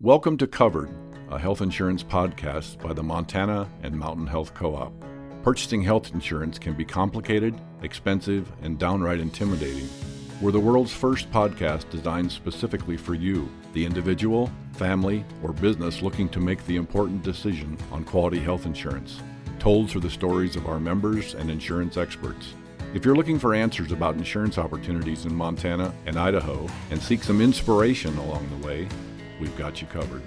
Welcome to Covered, a health insurance podcast by the Montana and Mountain Health Co op. Purchasing health insurance can be complicated, expensive, and downright intimidating. We're the world's first podcast designed specifically for you, the individual, family, or business looking to make the important decision on quality health insurance, told through the stories of our members and insurance experts. If you're looking for answers about insurance opportunities in Montana and Idaho and seek some inspiration along the way, we've got you covered.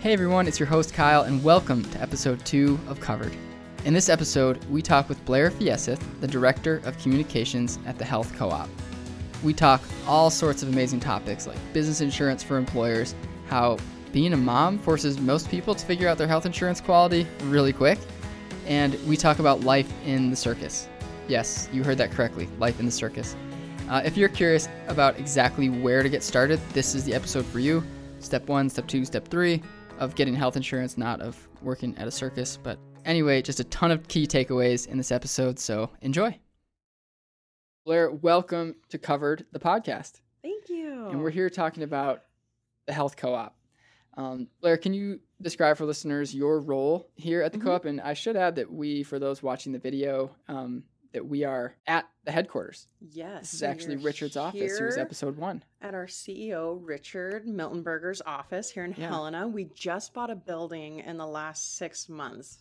Hey everyone, it's your host Kyle, and welcome to episode two of Covered. In this episode, we talk with Blair Fjeseth, the Director of Communications at the Health Co op. We talk all sorts of amazing topics like business insurance for employers, how being a mom forces most people to figure out their health insurance quality really quick, and we talk about life in the circus. Yes, you heard that correctly life in the circus. Uh, if you're curious about exactly where to get started, this is the episode for you. Step one, step two, step three of getting health insurance, not of working at a circus. But anyway, just a ton of key takeaways in this episode, so enjoy. Blair, welcome to Covered, the podcast. Thank you. And we're here talking about the health co op. Um, Blair, can you describe for listeners your role here at the Mhm. co op? And I should add that we, for those watching the video, um, that we are at the headquarters. Yes. This is actually Richard's office. Here's here episode one. At our CEO, Richard Miltenberger's office here in Yeah. Helena. We just bought a building in the last six months.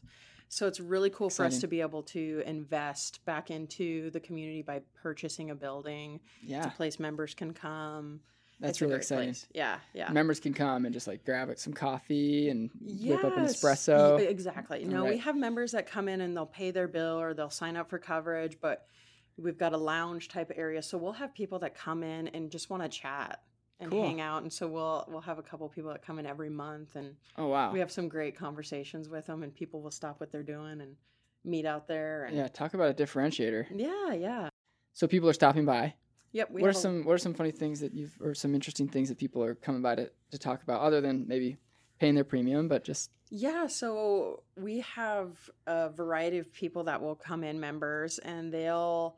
So it's really cool for us to be able to invest back into the community by purchasing a building. It's Yeah, a place members can come. That's It's really exciting. place. Yeah, yeah. Members can come and just like grab some coffee and whip up an espresso. y- Exactly. No, we have members that come in and they'll pay their bill or they'll sign up for coverage, but we've got a lounge type area. So we'll have people that come in and just want to chat and Cool. hang out. And so we'll we'll have a couple people that come in every month and Oh wow. we have some great conversations with them and people will stop what they're doing and meet out there and Yeah, talk about a differentiator. yeah, yeah. So people are stopping by. Yep, we what are some What are some funny things that you've, or some interesting things that people are coming by to, to talk about, other than maybe paying their premium, but just Yeah, so we have a variety of people that will come in members and they'll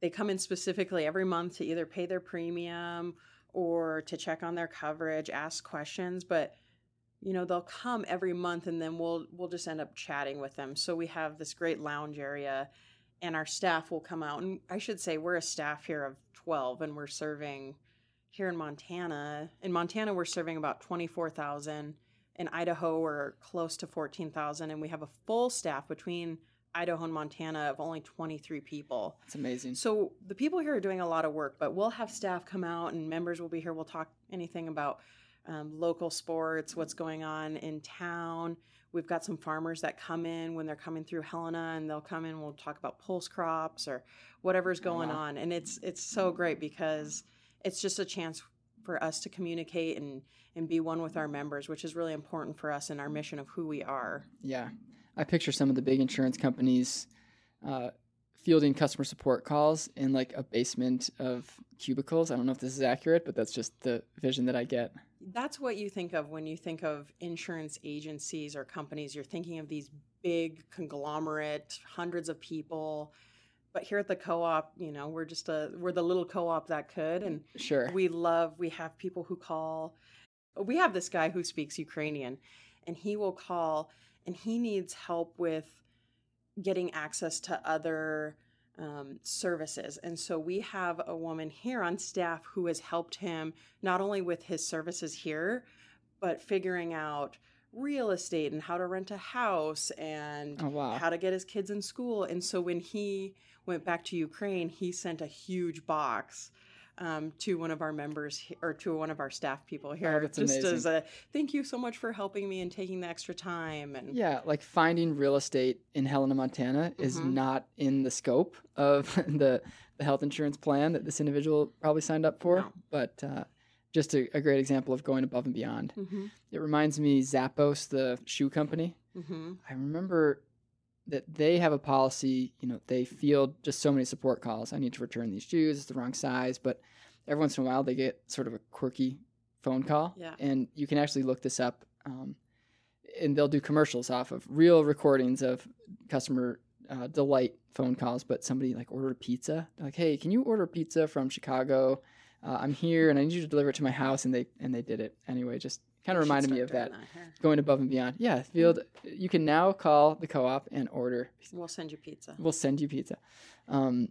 they come in specifically every month to either pay their premium or to check on their coverage, ask questions, but you know, they'll come every month and then we'll we'll just end up chatting with them. So we have this great lounge area and our staff will come out and I should say we're a staff here of 12 and we're serving here in Montana. In Montana we're serving about 24,000 in Idaho, we're close to 14,000, and we have a full staff between Idaho and Montana of only 23 people. it's amazing. So the people here are doing a lot of work, but we'll have staff come out and members will be here. We'll talk anything about um, local sports, what's going on in town. We've got some farmers that come in when they're coming through Helena, and they'll come in. We'll talk about pulse crops or whatever's going wow. on, and it's it's so great because it's just a chance for us to communicate and and be one with our members, which is really important for us in our mission of who we are. Yeah, I picture some of the big insurance companies uh, fielding customer support calls in like a basement of cubicles. I don't know if this is accurate, but that's just the vision that I get. That's what you think of when you think of insurance agencies or companies. You're thinking of these big conglomerate, hundreds of people. But here at the co-op, you know, we're just a we're the little co-op that could and Sure. we love we have people who call we have this guy who speaks ukrainian and he will call and he needs help with getting access to other um, services and so we have a woman here on staff who has helped him not only with his services here but figuring out real estate and how to rent a house and Oh wow. how to get his kids in school. And so when he went back to Ukraine, he sent a huge box um, to one of our members or to one of our staff people here, Oh, that's just amazing. as a thank you so much for helping me and taking the extra time. And Yeah, like finding real estate in Helena, Montana is Mhm. not in the scope of the, the health insurance plan that this individual probably signed up for, No. but uh, just a, a great example of going above and beyond. hmm It reminds me Zappos, the shoe company. hmm I remember that they have a policy, you know, they field just so many support calls. I need to return these shoes, it's the wrong size, but every once in a while they get sort of a quirky phone call. Yeah. And you can actually look this up. Um, and they'll do commercials off of real recordings of customer uh, delight phone calls, but somebody like ordered a pizza. They're like, hey, can you order pizza from Chicago uh, I'm here and I need you to deliver it to my house, and they and they did it anyway. Just kind of reminded me of that, going above and beyond. Yeah, field. You can now call the co-op and order. We'll send you pizza. We'll send you pizza. Um,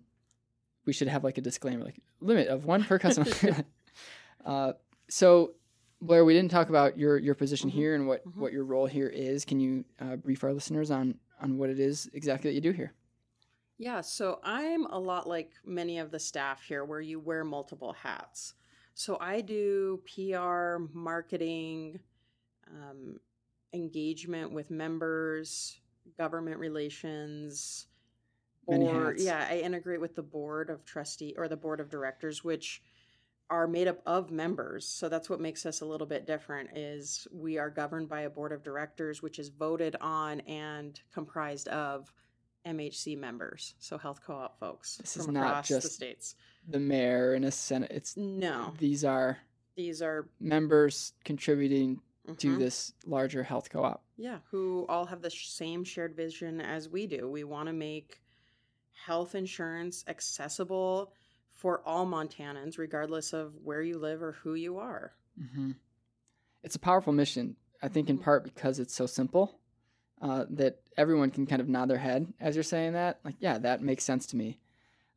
we should have like a disclaimer, like limit of one per customer. uh, so, Blair, we didn't talk about your your position mm-hmm. here and what mm-hmm. what your role here is. Can you uh, brief our listeners on on what it is exactly that you do here? Yeah, so I'm a lot like many of the staff here, where you wear multiple hats. So I do PR, marketing, um, engagement with members, government relations, or yeah, I integrate with the board of trustee or the board of directors, which are made up of members. So that's what makes us a little bit different is we are governed by a board of directors which is voted on and comprised of MHC members, so health co-op folks this from is not across just the states. The mayor and a senate. It's no. These are these are members contributing mm-hmm. to this larger health co-op. Yeah, who all have the same shared vision as we do. We want to make health insurance accessible for all Montanans, regardless of where you live or who you are. Mm-hmm. It's a powerful mission, I think, in mm-hmm. part because it's so simple uh, that everyone can kind of nod their head as you're saying that. Like, yeah, that makes sense to me.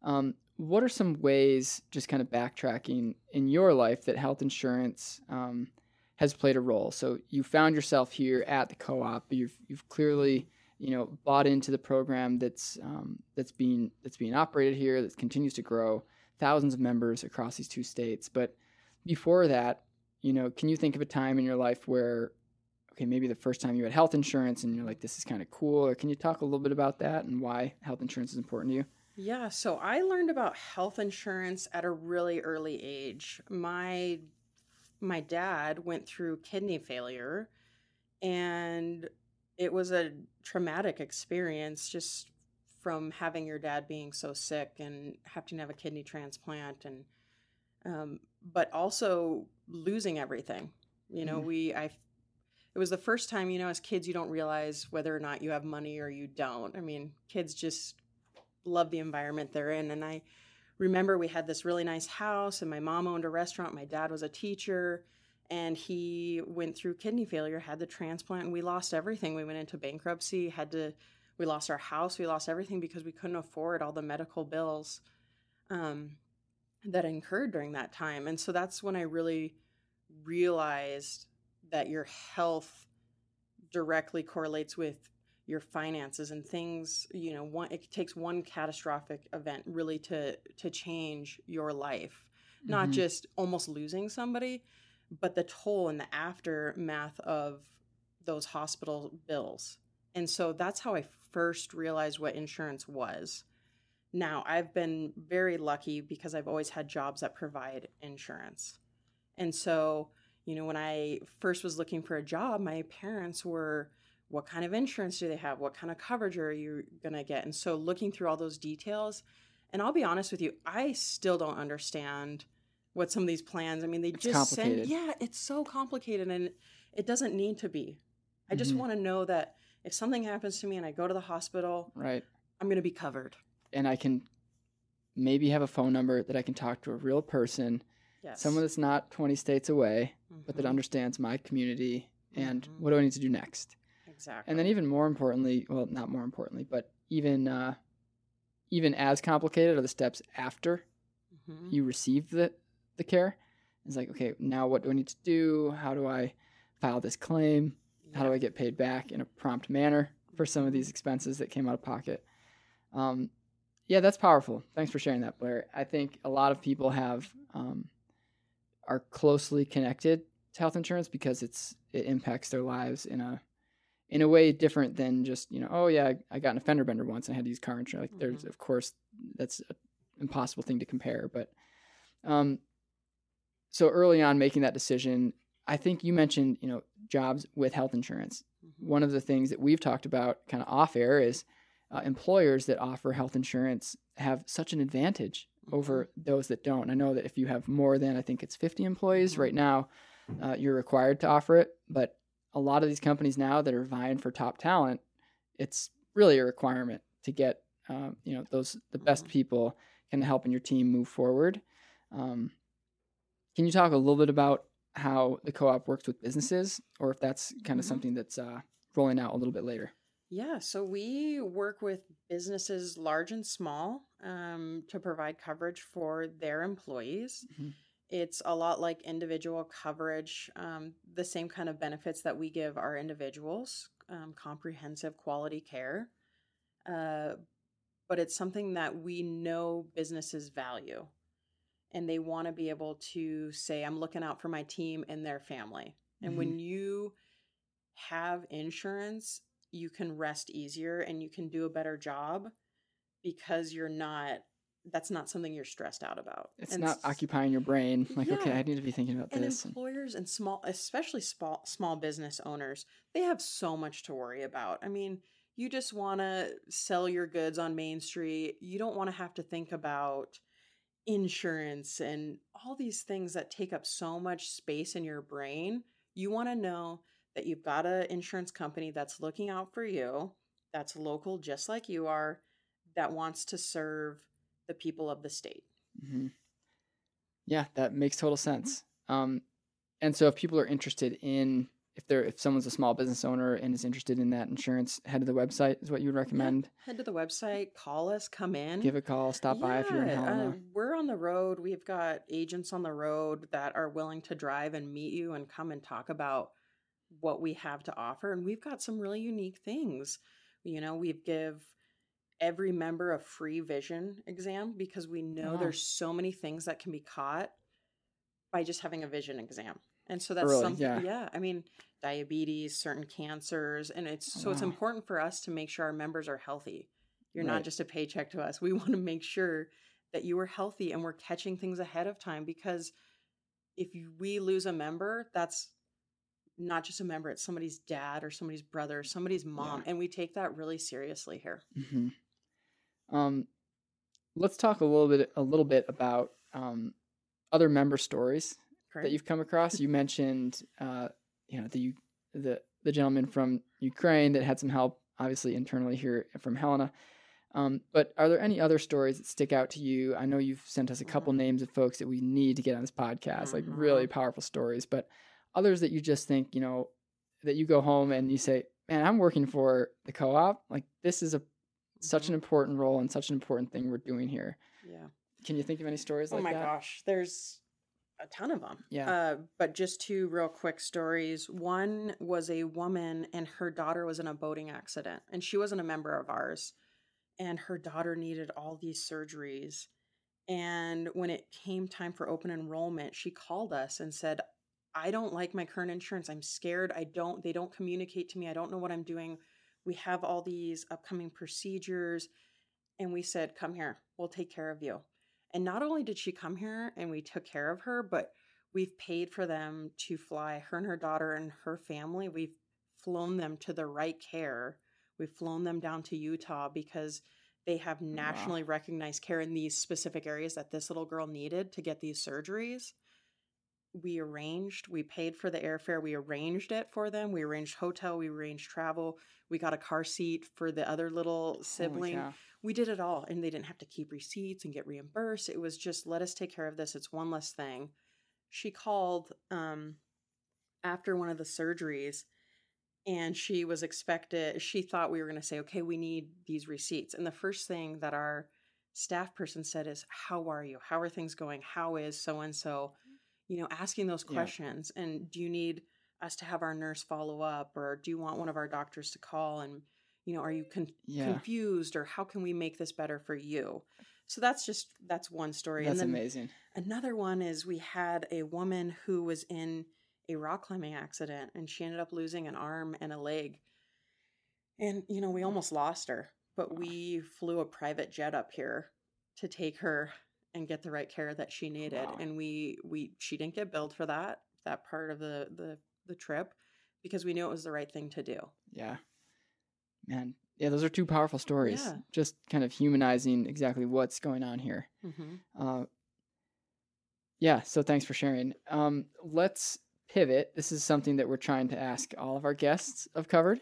Um, what are some ways, just kind of backtracking in your life, that health insurance um, has played a role? So you found yourself here at the co-op. You've you've clearly you know bought into the program that's um, that's being that's being operated here that continues to grow thousands of members across these two states. But before that, you know, can you think of a time in your life where, okay, maybe the first time you had health insurance and you're like, this is kind of cool? Or can you talk a little bit about that and why health insurance is important to you? Yeah, so I learned about health insurance at a really early age. My my dad went through kidney failure and it was a traumatic experience just from having your dad being so sick and having to have a kidney transplant and um, but also losing everything you know mm. we i it was the first time you know as kids you don't realize whether or not you have money or you don't i mean kids just love the environment they're in and i remember we had this really nice house and my mom owned a restaurant my dad was a teacher and he went through kidney failure had the transplant and we lost everything. We went into bankruptcy had to we lost our house we lost everything because we couldn't afford all the medical bills um, that incurred during that time. And so that's when i really realized that your health directly correlates with your finances and things you know one it takes one catastrophic event really to to change your life mm-hmm. not just almost losing somebody but the toll and the aftermath of those hospital bills and so that's how I first realized what insurance was. Now, I've been very lucky because I've always had jobs that provide insurance. And so, you know, when I first was looking for a job, my parents were, what kind of insurance do they have? What kind of coverage are you going to get? And so, looking through all those details, and I'll be honest with you, I still don't understand what some of these plans. I mean, they it's just send, yeah, it's so complicated and it doesn't need to be. I just mm-hmm. want to know that if something happens to me and I go to the hospital, right, I'm going to be covered. And I can maybe have a phone number that I can talk to a real person, yes. someone that's not 20 states away, mm-hmm. but that mm-hmm. understands my community and mm-hmm. what do I need to do next. Exactly. And then even more importantly, well, not more importantly, but even uh, even as complicated are the steps after mm-hmm. you receive the the care. It's like, okay, now what do I need to do? How do I file this claim? how do I get paid back in a prompt manner for some of these expenses that came out of pocket? Um, yeah, that's powerful. Thanks for sharing that, Blair. I think a lot of people have um, are closely connected to health insurance because it's it impacts their lives in a in a way different than just you know oh yeah I, got an fender bender once and I had to use car insurance. Like mm-hmm. there's of course that's an impossible thing to compare, but um, so early on making that decision, I think you mentioned, you know, jobs with health insurance. Mm-hmm. One of the things that we've talked about kind of off air is uh, employers that offer health insurance have such an advantage mm-hmm. over those that don't. I know that if you have more than, I think it's 50 employees mm-hmm. right now, uh, you're required to offer it. But a lot of these companies now that are vying for top talent, it's really a requirement to get, um, you know, those the best mm-hmm. people can help in your team move forward. Um, Can you talk a little bit about how the co-op works with businesses, or if that's kind of Mhm. something that's uh, rolling out a little bit later? Yeah, so we work with businesses large and small um, to provide coverage for their employees. Mhm. It's a lot like individual coverage, um, the same kind of benefits that we give our individuals, um, comprehensive quality care. Uh, but it's something that we know businesses value. And they want to be able to say, I'm looking out for my team and their family. And when you have insurance, you can rest easier and you can do a better job because you're not that's not something you're stressed out about. It's And not s- occupying your brain. Like, okay, I need to be thinking about and this. and- employers and small especially small small business owners, they have so much to worry about. I mean, you just want to sell your goods on Main Street. You don't want to have to think about insurance and all these things that take up so much space in your brain. You want to know that you've got an insurance company that's looking out for you, that's local just like you are, that wants to serve the people of the state. Mhm. Yeah, that makes total sense. Um, and so if people are interested in if they're if someone's a small business owner and is interested in that insurance, head to the website is what you would recommend. Head to the website, call us, come in. Give a call, stop by if you're in Yeah, Helena. uh, we're on the road. We've got agents on the road that are willing to drive and meet you and come and talk about what we have to offer. And we've got some really unique things. You know, we give every member a free vision exam because we know Wow. there's so many things that can be caught by just having a vision exam. And so that's Early, something yeah. yeah. I mean, diabetes, certain cancers, and it's so it's important for us to make sure our members are healthy. You're Right. not just a paycheck to us. We want to make sure that you are healthy and we're catching things ahead of time because if you, we lose a member, that's not just a member, it's somebody's dad or somebody's brother, somebody's mom. Yeah. And we take that really seriously here. hmm Um, let's talk a little bit a little bit about um, other member stories Correct? that you've come across. You mentioned, uh, you know, the the the gentleman from Ukraine that had some help, obviously internally here from Helena. Um, but are there any other stories that stick out to you? I know you've sent us a couple Mhm. names of folks that we need to get on this podcast, like really powerful stories. But others that you just think, you know, that you go home and you say, "Man, I'm working for the co-op. Like this is a such an Mhm. important role and such an important thing we're doing here." yeah. Can you think of any stories Oh like that? Oh my gosh, there's a ton of them. Yeah. Uh, but just two real quick stories. One was a woman, and her daughter was in a boating accident, and she wasn't a member of ours. And her daughter needed all these surgeries. And when it came time for open enrollment, she called us and said, I don't like my current insurance. I'm scared. I don't, they don't communicate to me. I don't know what I'm doing. We have all these upcoming procedures. And we said, Come here, we'll take care of you. And not only did she come here and we took care of her, but we've paid for them to fly her and her daughter and her family. We've flown them to the right care. We've flown them down to Utah because they have oh, nationally recognized care in these specific areas that this little girl needed to get these surgeries. We arranged, we paid for the airfare, we arranged it for them. We arranged hotel, we arranged travel, we got a car seat for the other little sibling. cow. we did it all and they didn't have to keep receipts and get reimbursed. It was just let us take care of this it's one less thing. She called um after one of the surgeries and she was expected she thought we were going to say okay we need these receipts. And the first thing that our staff person said is how are you? How are things going? How is so and so you know asking those Yeah. questions and do you need us to have our nurse follow up or do you want one of our doctors to call and you know are you con- Yeah. confused or how can we make this better for you so that's just that's one story That's amazing. another one is we had a woman who was in a rock climbing accident and she ended up losing an arm and a leg and you know we almost lost her but we flew a private jet up here to take her and get the right care that she needed Wow. and we we she didn't get billed for that that part of the the the trip because we knew it was the right thing to do Yeah. Man, yeah, those are two powerful stories. Yeah. Just kind of humanizing exactly what's going on here. mm-hmm. Uh, yeah, so thanks for sharing. Um, let's pivot. This is something that we're trying to ask all of our guests of covered.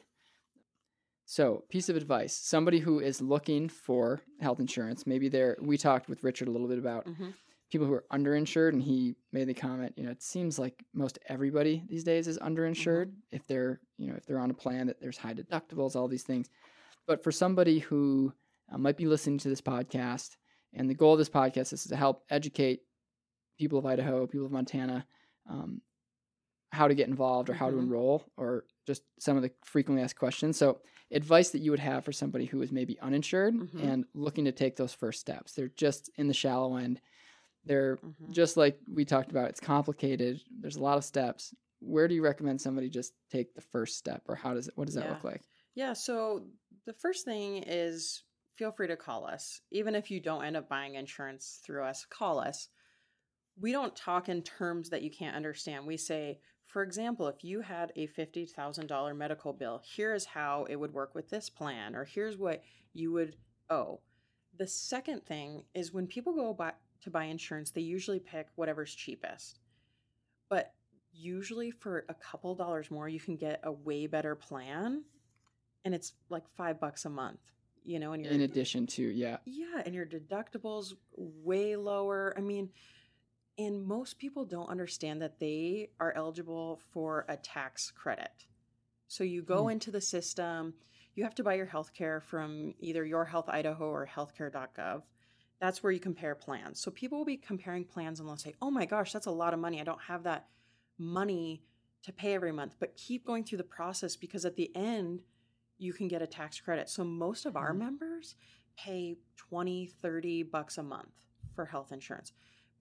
So, piece of advice: somebody who is looking for health insurance, maybe they're. We talked with Richard a little bit about Mm-hmm. people who are underinsured, and he made the comment, you know, it seems like most everybody these days is underinsured Mm-hmm. if they're, you know, if they're on a plan that there's high deductibles, all these things. But for somebody who uh, might be listening to this podcast, and the goal of this podcast is to help educate people of Idaho, people of Montana, um, how to get involved or how to Mhm. enroll, or just some of the frequently asked questions. So, advice that you would have for somebody who is maybe uninsured Mhm. and looking to take those first steps. They're just in the shallow end. They're Mhm. just like we talked about. It's complicated. There's a lot of steps. Where do you recommend somebody just take the first step, or how does it? What does that look like? Yeah, so the first thing is feel free to call us. Even if you don't end up buying insurance through us, call us. We don't talk in terms that you can't understand. We say, for example, if you had a $50,000 medical bill, here is how it would work with this plan, or here's what you would owe. The second thing is when people go buy, to buy insurance, they usually pick whatever's cheapest. But usually for a couple dollars more, you can get a way better plan and it's like five bucks a month, you know, and you're In addition to, yeah, yeah, and your deductibles way lower. I mean, and most people don't understand that they are eligible for a tax credit. So you go Hmm. into the system, you have to buy your health care from either Your Health Idaho or healthcare.gov. That's where you compare plans. So people will be comparing plans and they'll say, oh my gosh, that's a lot of money. I don't have that money to pay every month. But keep going through the process because at the end, you can get a tax credit. So most of our Mhm. members pay 20, 30 bucks a month for health insurance.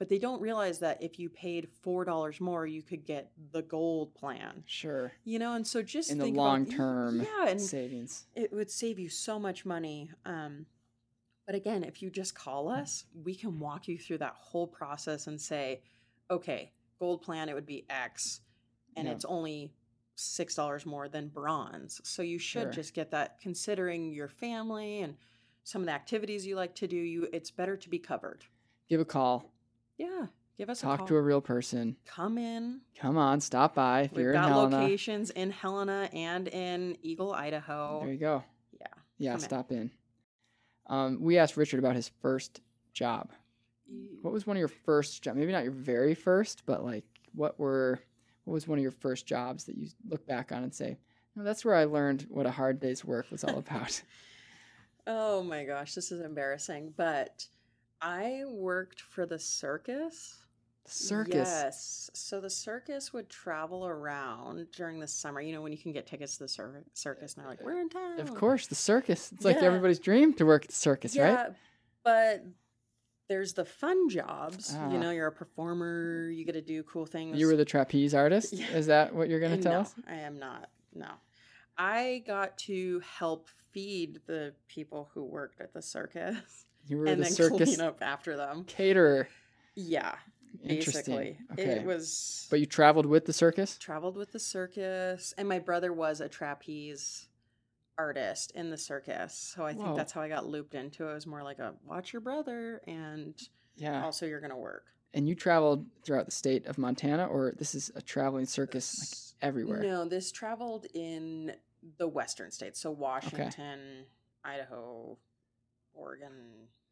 But they don't realize that if you paid $4 more, you could get the gold plan. sure. You know, and so just In the think about- long term yeah, and savings. it would save you so much money. Um, but again, if you just call us, we can walk you through that whole process and say, okay, gold plan, it would be X, and Yeah. it's only six dollars more than bronze. So you should Sure. just get that considering your family and some of the activities you like to do. You it's better to be covered. Give a call. Yeah. Give us a Talk call. to a real person. Come in. Come on, stop by if We've you're in got Helena. locations in Helena and in Eagle, Idaho. There you go. Yeah. Yeah, come stop in. Um, we asked Richard about his first job. What was one of your first job? Maybe not your very first, but like what were what was one of your first jobs that you look back on and say, no, that's where I learned what a hard day's work was all about. Oh my gosh, this is embarrassing. But I worked for the circus. circus. Yes. So the circus would travel around during the summer. You know, when you can get tickets to the cir- circus, and they're like, we're in town. Of course, the circus. It's like Yeah. everybody's dream to work at the circus, yeah, right? But there's the fun jobs. Ah. You know, you're a performer, you get to do cool things. You were the trapeze artist. Yeah. Is that what you're going to tell no, us? I am not. No. I got to help feed the people who worked at the circus You were and the then circus clean up after them. caterer. Yeah, Interesting. basically. Okay. It was But you traveled with the circus? traveled with the circus and my brother was a trapeze artist in the circus. So I think Whoa. that's how I got looped into it. It was more like a watch your brother and Yeah. also you're going to work. And you traveled throughout the state of Montana, or this is a traveling circus like everywhere? No, this traveled in the western states. So Washington, Idaho, Oregon.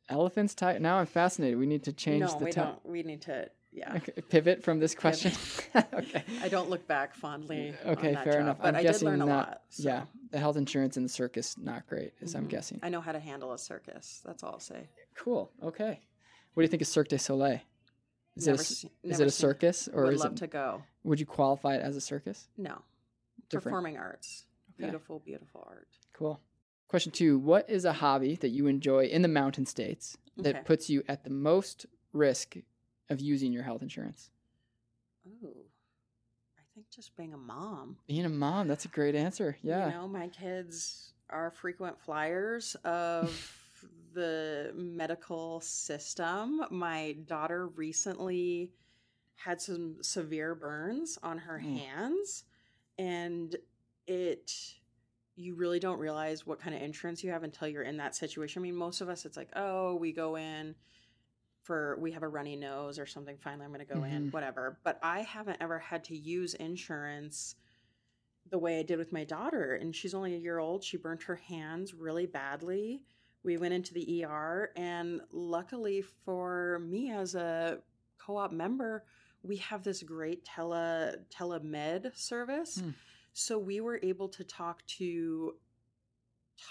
Elephants tie. Now I'm fascinated. We need to change no, the we don't. We need to, yeah. Okay, pivot from this question. okay. I don't look back fondly. Okay, on that fair job, enough. But I'm I guessing did learn a not. lot. so, Yeah, the health insurance in the circus not great, as I'm mhm. guessing. I know how to handle a circus. That's all I'll say. Cool. Okay. What do you think of Cirque du Soleil? Is it a, Never s- se- is it a seen circus or Would is love it? to go. Would you qualify it as a circus? No, Different. performing arts. Okay. Beautiful, beautiful art. Cool. Question two: What is a hobby that you enjoy in the mountain states that Okay. puts you at the most risk of using your health insurance? Ooh, I think just being a mom. Being a mom, that's a great answer. Yeah. You know, my kids are frequent flyers of the medical system. My daughter recently had some severe burns on her Mm. hands, and it you really don't realize what kind of insurance you have until you're in that situation. I mean, most of us, it's like, oh, we go in for we have a runny nose or something. Finally, I'm going to go in, Mhm. whatever. But I haven't ever had to use insurance the way I did with my daughter. And she's only a year old. She burnt her hands really badly. We went into the ER, and luckily for me as a co-op member, we have this great tele telemed service. Hmm. So we were able to talk to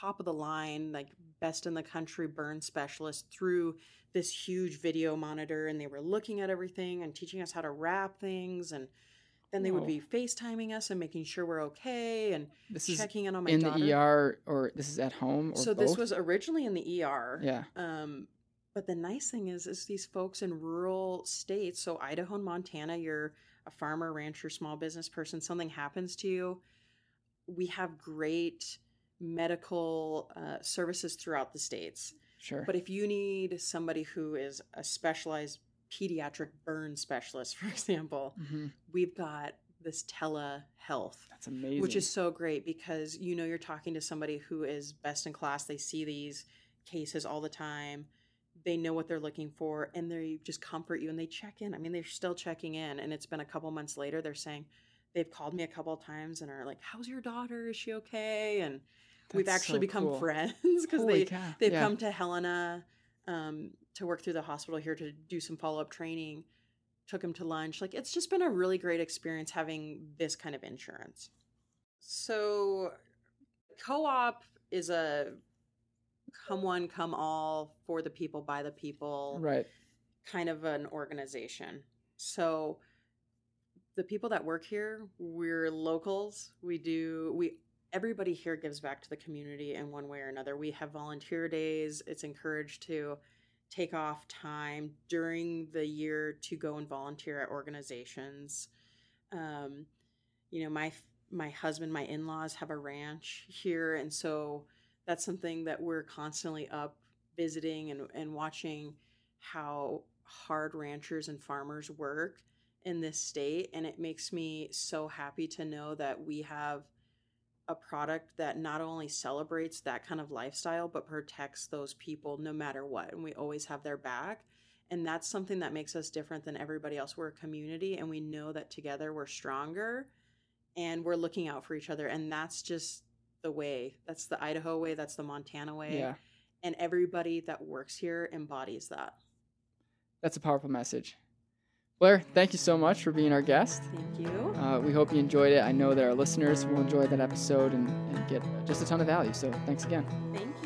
top of the line, like best in the country burn specialists through this huge video monitor and they were looking at everything and teaching us how to wrap things and then they would be FaceTiming us and making sure we're okay and This is checking in on my in daughter. the ER or this is at home or so this was originally in the ER. yeah. Um, but the nice thing is, is these folks in rural states, so Idaho and Montana, you're a farmer, rancher, small business person, something happens to you. We have great medical uh, services throughout the states. Sure. But if you need somebody who is a specialized pediatric burn specialist, for example, Mhm. we've got this telehealth That's amazing. which is so great because you know you're talking to somebody who is best in class they see these cases all the time they know what they're looking for and they just comfort you and they check in i mean they're still checking in and it's been a couple months later they're saying they've called me a couple of times and are like how's your daughter is she okay and we've actually so become cool. friends because they cow. they've Yeah. come to helena um, to work through the hospital here to do some follow-up training took him to lunch like it's just been a really great experience having this kind of insurance so co-op is a come one come all for the people by the people Right. kind of an organization. So the people that work here we're locals. We do we everybody here gives back to the community in one way or another. We have volunteer days. It's encouraged to take off time during the year to go and volunteer at organizations. Um, you know my my husband my in-laws have a ranch here and so that's something that we're constantly up visiting and, and watching how hard ranchers and farmers work in this state and it makes me so happy to know that we have a product that not only celebrates that kind of lifestyle but protects those people no matter what and we always have their back and that's something that makes us different than everybody else. We're a community and we know that together we're stronger and we're looking out for each other and that's just the way that's the idaho way that's the montana way Yeah. and everybody that works here embodies that That's a powerful message. Blair, thank you so much for being our guest. thank you Uh, we hope you enjoyed it. I know that our listeners will enjoy that episode and, and get just a ton of value. So thanks again. thank you